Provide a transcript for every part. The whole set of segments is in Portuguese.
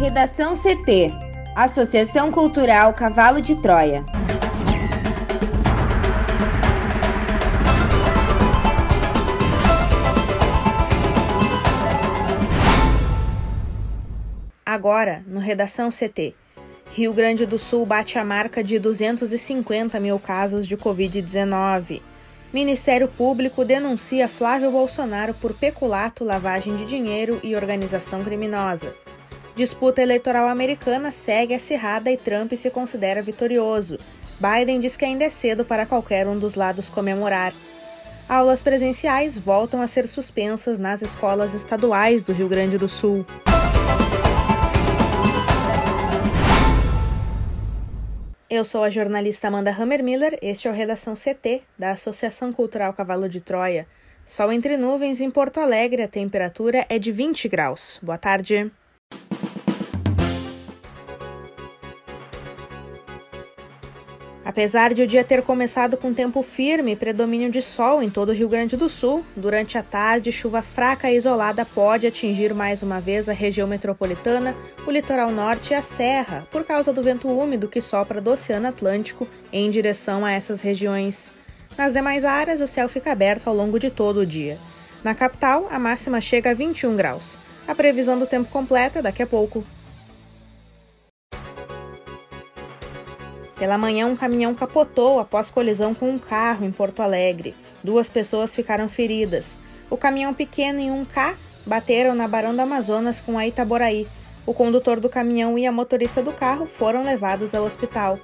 Redação CT Associação Cultural Cavalo de Troia. Agora, no Redação CT. Rio Grande do Sul bate a marca de 250 mil casos de Covid-19. Ministério Público denuncia Flávio Bolsonaro por peculato, lavagem de dinheiro e organização criminosa. Disputa eleitoral americana segue acirrada e Trump se considera vitorioso. Biden diz que ainda é cedo para qualquer um dos lados comemorar. Aulas presenciais voltam a ser suspensas nas escolas estaduais do Rio Grande do Sul. Eu sou a jornalista Amanda Hammermiller, este é o Redação CT, da Associação Cultural Cavalo de Troia. Sol entre nuvens em Porto Alegre, a temperatura é de 20 graus. Boa tarde. Apesar de o dia ter começado com tempo firme e predomínio de sol em todo o Rio Grande do Sul, durante a tarde, chuva fraca e isolada pode atingir mais uma vez a região metropolitana, o litoral norte e a serra, por causa do vento úmido que sopra do Oceano Atlântico em direção a essas regiões. Nas demais áreas, o céu fica aberto ao longo de todo o dia. Na capital, a máxima chega a 21 graus. A previsão do tempo completo é daqui a pouco. Pela manhã, um caminhão capotou após colisão com um carro em Porto Alegre. Duas pessoas ficaram feridas. O caminhão pequeno e um K bateram na Barão do Amazonas com a Itaboraí. O condutor do caminhão e a motorista do carro foram levados ao hospital.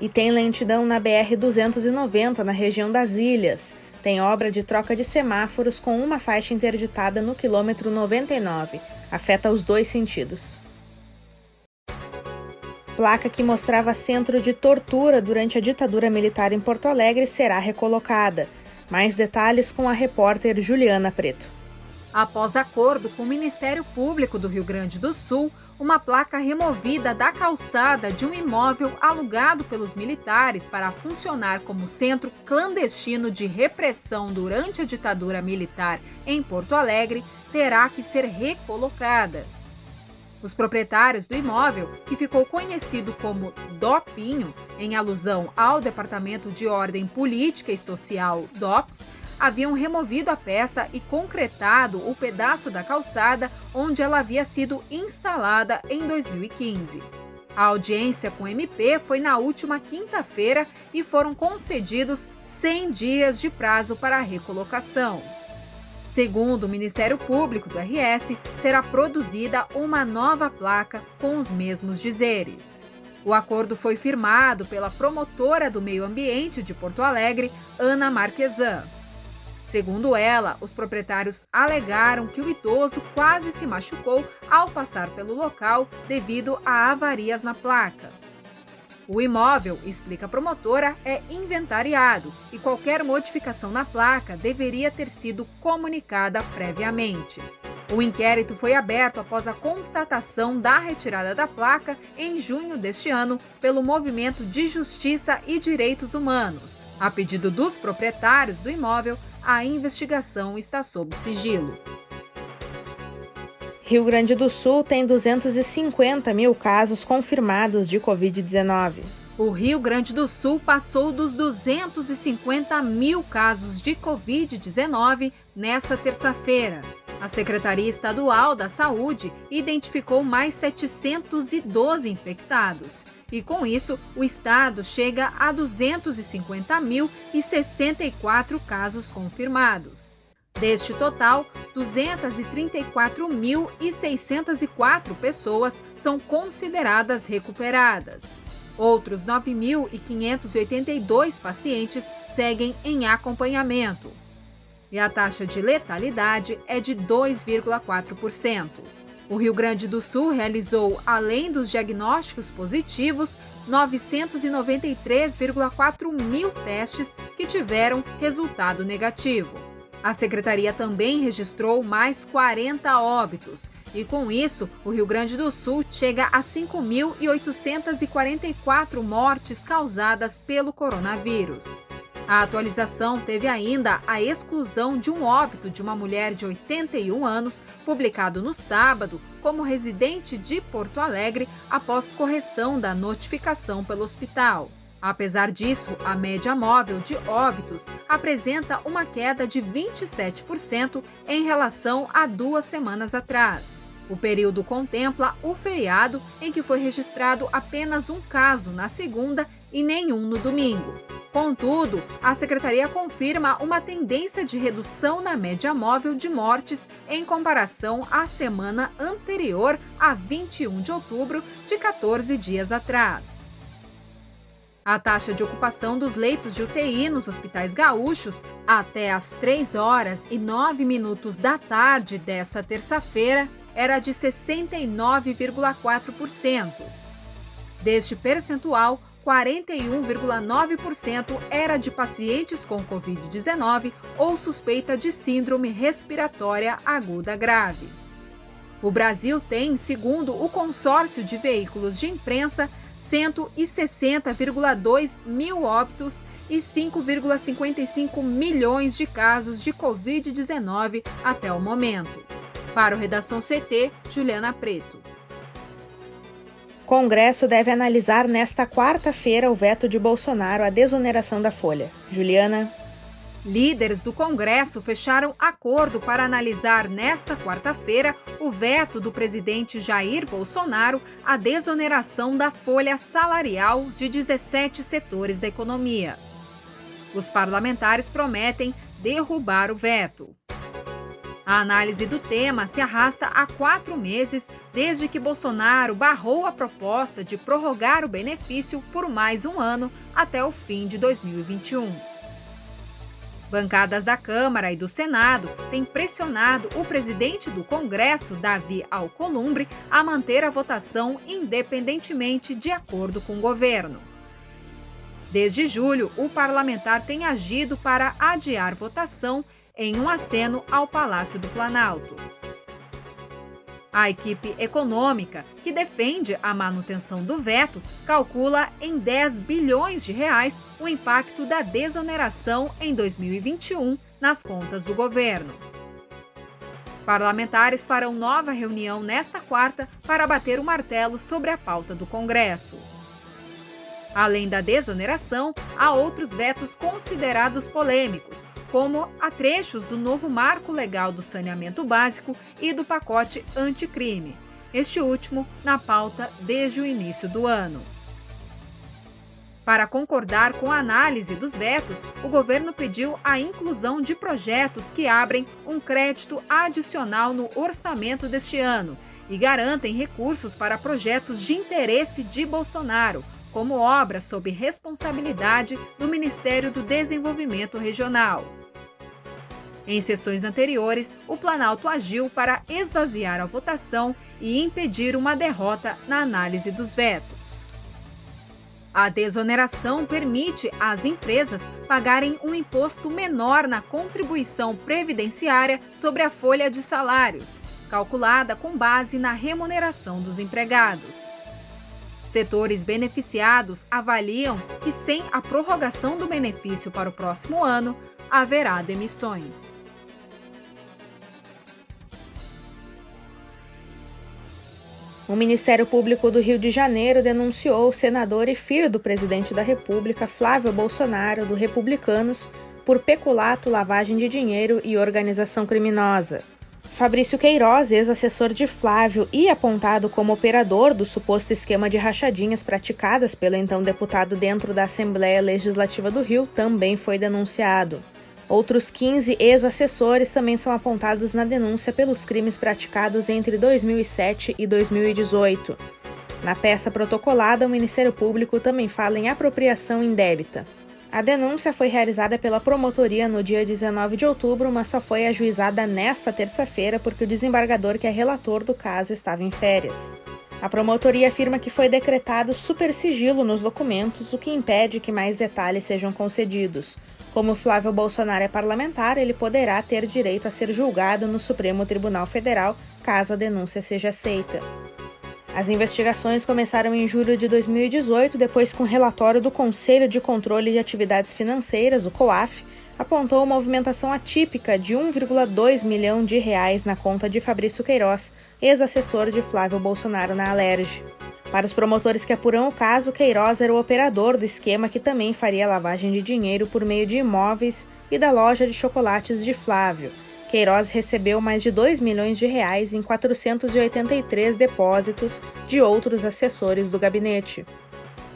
E tem lentidão na BR-290, na região das Ilhas. Tem obra de troca de semáforos com uma faixa interditada no quilômetro 99. Afeta os dois sentidos placa que mostrava centro de tortura durante a ditadura militar em Porto Alegre será recolocada. Mais detalhes com a repórter Juliana Preto. Após acordo com o Ministério Público do Rio Grande do Sul, uma placa removida da calçada de um imóvel alugado pelos militares para funcionar como centro clandestino de repressão durante a ditadura militar em Porto Alegre terá que ser recolocada. Os proprietários do imóvel, que ficou conhecido como DOPinho, em alusão ao Departamento de Ordem Política e Social DOPS, haviam removido a peça e concretado o pedaço da calçada onde ela havia sido instalada em 2015. A audiência com o MP foi na última quinta-feira e foram concedidos 100 dias de prazo para a recolocação. Segundo o Ministério Público do RS, será produzida uma nova placa com os mesmos dizeres. O acordo foi firmado pela promotora do meio ambiente de Porto Alegre, Ana Marquesan. Segundo ela, os proprietários alegaram que o idoso quase se machucou ao passar pelo local devido a avarias na placa. O imóvel, explica a promotora, é inventariado e qualquer modificação na placa deveria ter sido comunicada previamente. O inquérito foi aberto após a constatação da retirada da placa em junho deste ano pelo Movimento de Justiça e Direitos Humanos. A pedido dos proprietários do imóvel, a investigação está sob sigilo. Rio Grande do Sul tem 250 mil casos confirmados de Covid-19. O Rio Grande do Sul passou dos 250 mil casos de Covid-19 nessa terça-feira. A Secretaria Estadual da Saúde identificou mais 712 infectados. E com isso, o estado chega a 250.064 casos confirmados. Deste total, 234.604 pessoas são consideradas recuperadas. Outros 9.582 pacientes seguem em acompanhamento. E a taxa de letalidade é de 2,4%. O Rio Grande do Sul realizou, além dos diagnósticos positivos, 993,4 mil testes que tiveram resultado negativo. A secretaria também registrou mais 40 óbitos e, com isso, o Rio Grande do Sul chega a 5.844 mortes causadas pelo coronavírus. A atualização teve ainda a exclusão de um óbito de uma mulher de 81 anos, publicado no sábado, como residente de Porto Alegre, após correção da notificação pelo hospital. Apesar disso, a média móvel de óbitos apresenta uma queda de 27% em relação a duas semanas atrás. O período contempla o feriado em que foi registrado apenas um caso na segunda e nenhum no domingo. Contudo, a secretaria confirma uma tendência de redução na média móvel de mortes em comparação à semana anterior, a 21 de outubro, de 14 dias atrás. A taxa de ocupação dos leitos de UTI nos hospitais gaúchos até às 3 horas e 9 minutos da tarde dessa terça-feira era de 69,4%. Deste percentual, 41,9% era de pacientes com Covid-19 ou suspeita de síndrome respiratória aguda grave. O Brasil tem, segundo o consórcio de veículos de imprensa, 160,2 mil óbitos e 5,55 milhões de casos de Covid-19 até o momento. Para o Redação CT, Juliana Preto. Congresso deve analisar nesta quarta-feira o veto de Bolsonaro à desoneração da Folha. Juliana. Líderes do Congresso fecharam acordo para analisar nesta quarta-feira o veto do presidente Jair Bolsonaro à desoneração da folha salarial de 17 setores da economia. Os parlamentares prometem derrubar o veto. A análise do tema se arrasta há quatro meses desde que Bolsonaro barrou a proposta de prorrogar o benefício por mais um ano até o fim de 2021. Bancadas da Câmara e do Senado têm pressionado o presidente do Congresso, Davi Alcolumbre, a manter a votação independentemente de acordo com o governo. Desde julho, o parlamentar tem agido para adiar votação em um aceno ao Palácio do Planalto. A equipe econômica, que defende a manutenção do veto, calcula em 10 bilhões de reais o impacto da desoneração em 2021 nas contas do governo. Parlamentares farão nova reunião nesta quarta para bater o martelo sobre a pauta do Congresso. Além da desoneração, há outros vetos considerados polêmicos, como a trechos do novo marco legal do saneamento básico e do pacote anticrime, este último na pauta desde o início do ano. Para concordar com a análise dos vetos, o governo pediu a inclusão de projetos que abrem um crédito adicional no orçamento deste ano e garantem recursos para projetos de interesse de Bolsonaro, como obra sob responsabilidade do Ministério do Desenvolvimento Regional. Em sessões anteriores, o Planalto agiu para esvaziar a votação e impedir uma derrota na análise dos vetos. A desoneração permite às empresas pagarem um imposto menor na contribuição previdenciária sobre a folha de salários, calculada com base na remuneração dos empregados. Setores beneficiados avaliam que, sem a prorrogação do benefício para o próximo ano, haverá demissões. O Ministério Público do Rio de Janeiro denunciou o senador e filho do presidente da República, Flávio Bolsonaro, do Republicanos, por peculato, lavagem de dinheiro e organização criminosa. Fabrício Queiroz, ex-assessor de Flávio e apontado como operador do suposto esquema de rachadinhas praticadas pelo então deputado dentro da Assembleia Legislativa do Rio, também foi denunciado. Outros 15 ex-assessores também são apontados na denúncia pelos crimes praticados entre 2007 e 2018. Na peça protocolada, o Ministério Público também fala em apropriação indébita. A denúncia foi realizada pela promotoria no dia 19 de outubro, mas só foi ajuizada nesta terça-feira porque o desembargador, que é relator do caso, estava em férias. A promotoria afirma que foi decretado supersigilo nos documentos, o que impede que mais detalhes sejam concedidos. Como Flávio Bolsonaro é parlamentar, ele poderá ter direito a ser julgado no Supremo Tribunal Federal caso a denúncia seja aceita. As investigações começaram em julho de 2018, depois que um relatório do Conselho de Controle de Atividades Financeiras, o COAF, apontou movimentação atípica de 1,2 milhão de reais na conta de Fabrício Queiroz, ex-assessor de Flávio Bolsonaro na Alerj. Para os promotores que apuram o caso, Queiroz era o operador do esquema que também faria lavagem de dinheiro por meio de imóveis e da loja de chocolates de Flávio. Queiroz recebeu mais de 2 milhões de reais em 483 depósitos de outros assessores do gabinete.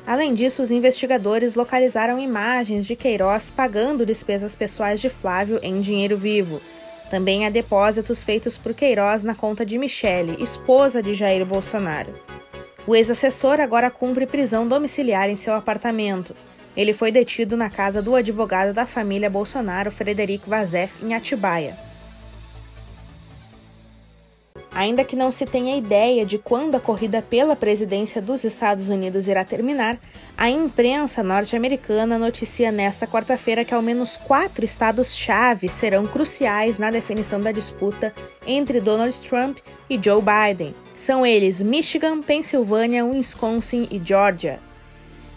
Além disso, os investigadores localizaram imagens de Queiroz pagando despesas pessoais de Flávio em dinheiro vivo. Também há depósitos feitos por Queiroz na conta de Michele, esposa de Jair Bolsonaro. O ex-assessor agora cumpre prisão domiciliar em seu apartamento. Ele foi detido na casa do advogado da família Bolsonaro, Frederico Vazef, em Atibaia. Ainda que não se tenha ideia de quando a corrida pela presidência dos Estados Unidos irá terminar, a imprensa norte-americana noticia nesta quarta-feira que ao menos quatro estados-chave serão cruciais na definição da disputa entre Donald Trump e Joe Biden. São eles Michigan, Pensilvânia, Wisconsin e Georgia.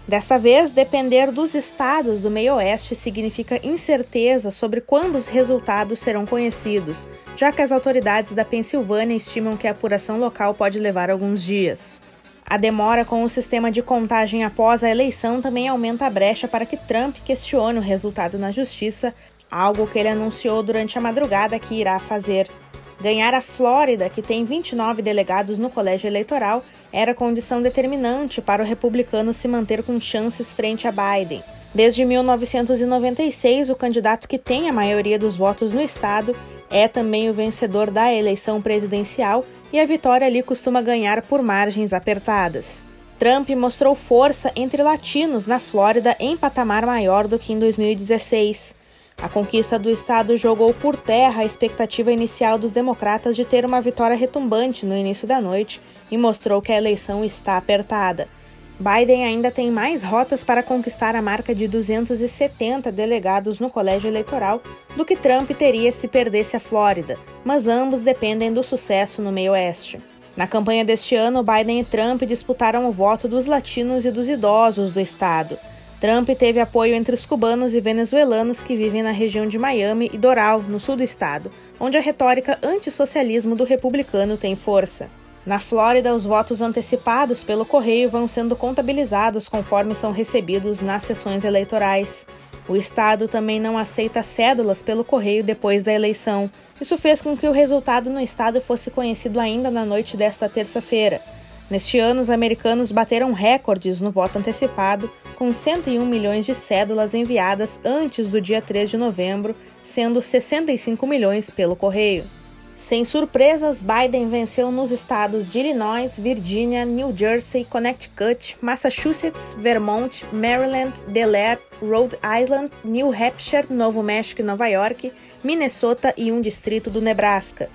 Desta vez, depender dos estados do meio-oeste significa incerteza sobre quando os resultados serão conhecidos, já que as autoridades da Pensilvânia estimam que a apuração local pode levar alguns dias. A demora com o sistema de contagem após a eleição também aumenta a brecha para que Trump questione o resultado na justiça, algo que ele anunciou durante a madrugada que irá fazer. Ganhar a Flórida, que tem 29 delegados no colégio eleitoral, era condição determinante para o republicano se manter com chances frente a Biden. Desde 1996, o candidato que tem a maioria dos votos no estado é também o vencedor da eleição presidencial e a vitória ali costuma ganhar por margens apertadas. Trump mostrou força entre latinos na Flórida em patamar maior do que em 2016. A conquista do Estado jogou por terra a expectativa inicial dos democratas de ter uma vitória retumbante no início da noite e mostrou que a eleição está apertada. Biden ainda tem mais rotas para conquistar a marca de 270 delegados no colégio eleitoral do que Trump teria se perdesse a Flórida, mas ambos dependem do sucesso no meio-oeste. Na campanha deste ano, Biden e Trump disputaram o voto dos latinos e dos idosos do estado. Trump teve apoio entre os cubanos e venezuelanos que vivem na região de Miami e Doral, no sul do estado, onde a retórica antissocialismo do republicano tem força. Na Flórida, os votos antecipados pelo correio vão sendo contabilizados conforme são recebidos nas sessões eleitorais. O estado também não aceita cédulas pelo correio depois da eleição. Isso fez com que o resultado no estado fosse conhecido ainda na noite desta terça-feira. Neste ano, os americanos bateram recordes no voto antecipado, com 101 milhões de cédulas enviadas antes do dia 3 de novembro, sendo 65 milhões pelo correio. Sem surpresas, Biden venceu nos estados de Illinois, Virgínia, New Jersey, Connecticut, Massachusetts, Vermont, Maryland, Delaware, Rhode Island, New Hampshire, Novo México e Nova York, Minnesota e um distrito do Nebraska.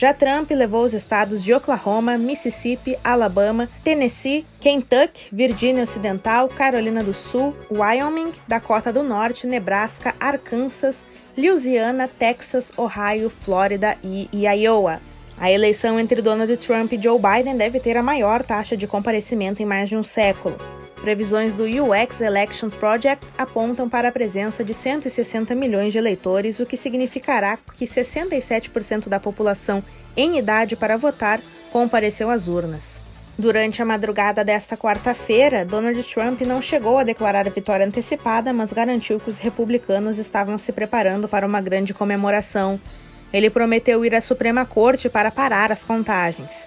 Já Trump levou os estados de Oklahoma, Mississippi, Alabama, Tennessee, Kentucky, Virgínia Ocidental, Carolina do Sul, Wyoming, Dakota do Norte, Nebraska, Arkansas, Louisiana, Texas, Ohio, Flórida e Iowa. A eleição entre Donald Trump e Joe Biden deve ter a maior taxa de comparecimento em mais de um século. Previsões do UX Election Project apontam para a presença de 160 milhões de eleitores, o que significará que 67% da população em idade para votar compareceu às urnas. Durante a madrugada desta quarta-feira, Donald Trump não chegou a declarar a vitória antecipada, mas garantiu que os republicanos estavam se preparando para uma grande comemoração. Ele prometeu ir à Suprema Corte para parar as contagens.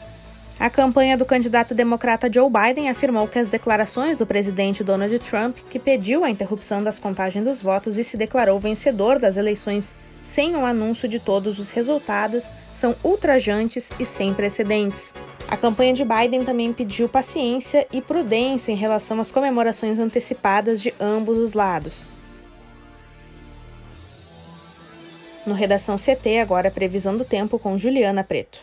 A campanha do candidato democrata Joe Biden afirmou que as declarações do presidente Donald Trump, que pediu a interrupção das contagens dos votos e se declarou vencedor das eleições sem um anúncio de todos os resultados, são ultrajantes e sem precedentes. A campanha de Biden também pediu paciência e prudência em relação às comemorações antecipadas de ambos os lados. No Redação CT, agora previsão do tempo com Juliana Preto.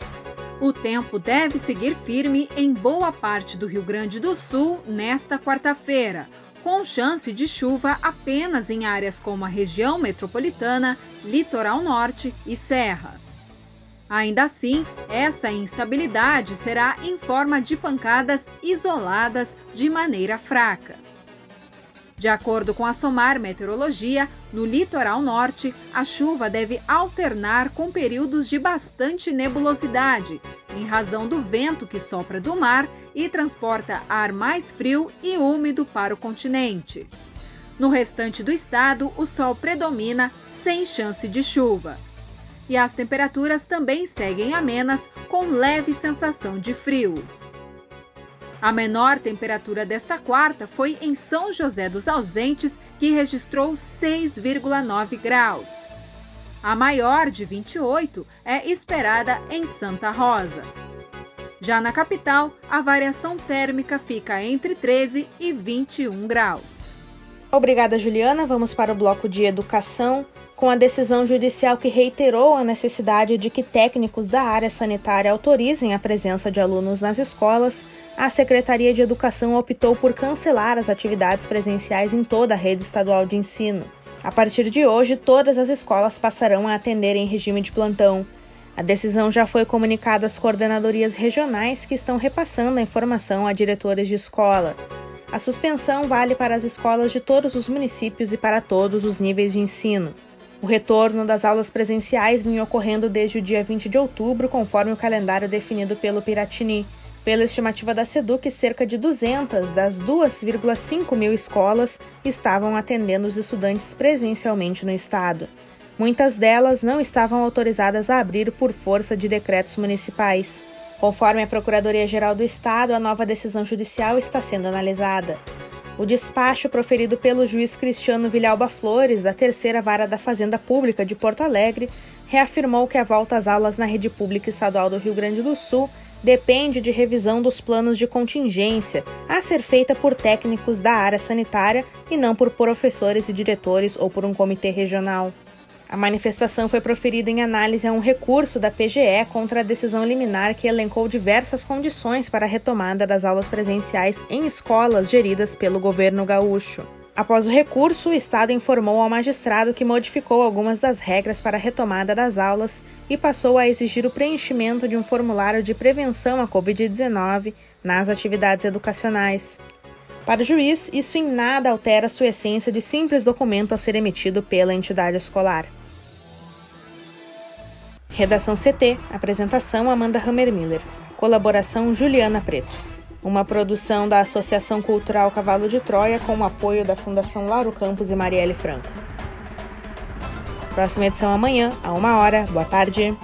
O tempo deve seguir firme em boa parte do Rio Grande do Sul nesta quarta-feira, com chance de chuva apenas em áreas como a região metropolitana, litoral norte e serra. Ainda assim, essa instabilidade será em forma de pancadas isoladas de maneira fraca. De acordo com a SOMAR Meteorologia, no litoral norte, a chuva deve alternar com períodos de bastante nebulosidade, em razão do vento que sopra do mar e transporta ar mais frio e úmido para o continente. No restante do estado, o sol predomina sem chance de chuva e as temperaturas também seguem amenas, com leve sensação de frio. A menor temperatura desta quarta foi em São José dos Ausentes, que registrou 6,9 graus. A maior, de 28, é esperada em Santa Rosa. Já na capital, a variação térmica fica entre 13 e 21 graus. Obrigada, Juliana. Vamos para o bloco de educação com a decisão judicial que reiterou a necessidade de que técnicos da área sanitária autorizem a presença de alunos nas escolas, a Secretaria de Educação optou por cancelar as atividades presenciais em toda a rede estadual de ensino. A partir de hoje, todas as escolas passarão a atender em regime de plantão. A decisão já foi comunicada às coordenadorias regionais que estão repassando a informação a diretores de escola. A suspensão vale para as escolas de todos os municípios e para todos os níveis de ensino. O retorno das aulas presenciais vinha ocorrendo desde o dia 20 de outubro, conforme o calendário definido pelo Piratini. Pela estimativa da SEDUC, cerca de 200 das 2,5 mil escolas estavam atendendo os estudantes presencialmente no estado. Muitas delas não estavam autorizadas a abrir por força de decretos municipais. Conforme a Procuradoria-Geral do Estado, a nova decisão judicial está sendo analisada. O despacho proferido pelo juiz Cristiano Vilhalba Flores, da Terceira Vara da Fazenda Pública de Porto Alegre, reafirmou que a volta às aulas na rede pública estadual do Rio Grande do Sul depende de revisão dos planos de contingência a ser feita por técnicos da área sanitária e não por professores e diretores ou por um comitê regional. A manifestação foi proferida em análise a um recurso da PGE contra a decisão liminar que elencou diversas condições para a retomada das aulas presenciais em escolas geridas pelo governo gaúcho. Após o recurso, o Estado informou ao magistrado que modificou algumas das regras para a retomada das aulas e passou a exigir o preenchimento de um formulário de prevenção à Covid-19 nas atividades educacionais. Para o juiz, isso em nada altera sua essência de simples documento a ser emitido pela entidade escolar. Redação CT, apresentação Amanda Hammermiller, colaboração Juliana Preto. Uma produção da Associação Cultural Cavalo de Troia com o apoio da Fundação Lauro Campos e Marielle Franco. Próxima edição amanhã, a uma hora. Boa tarde.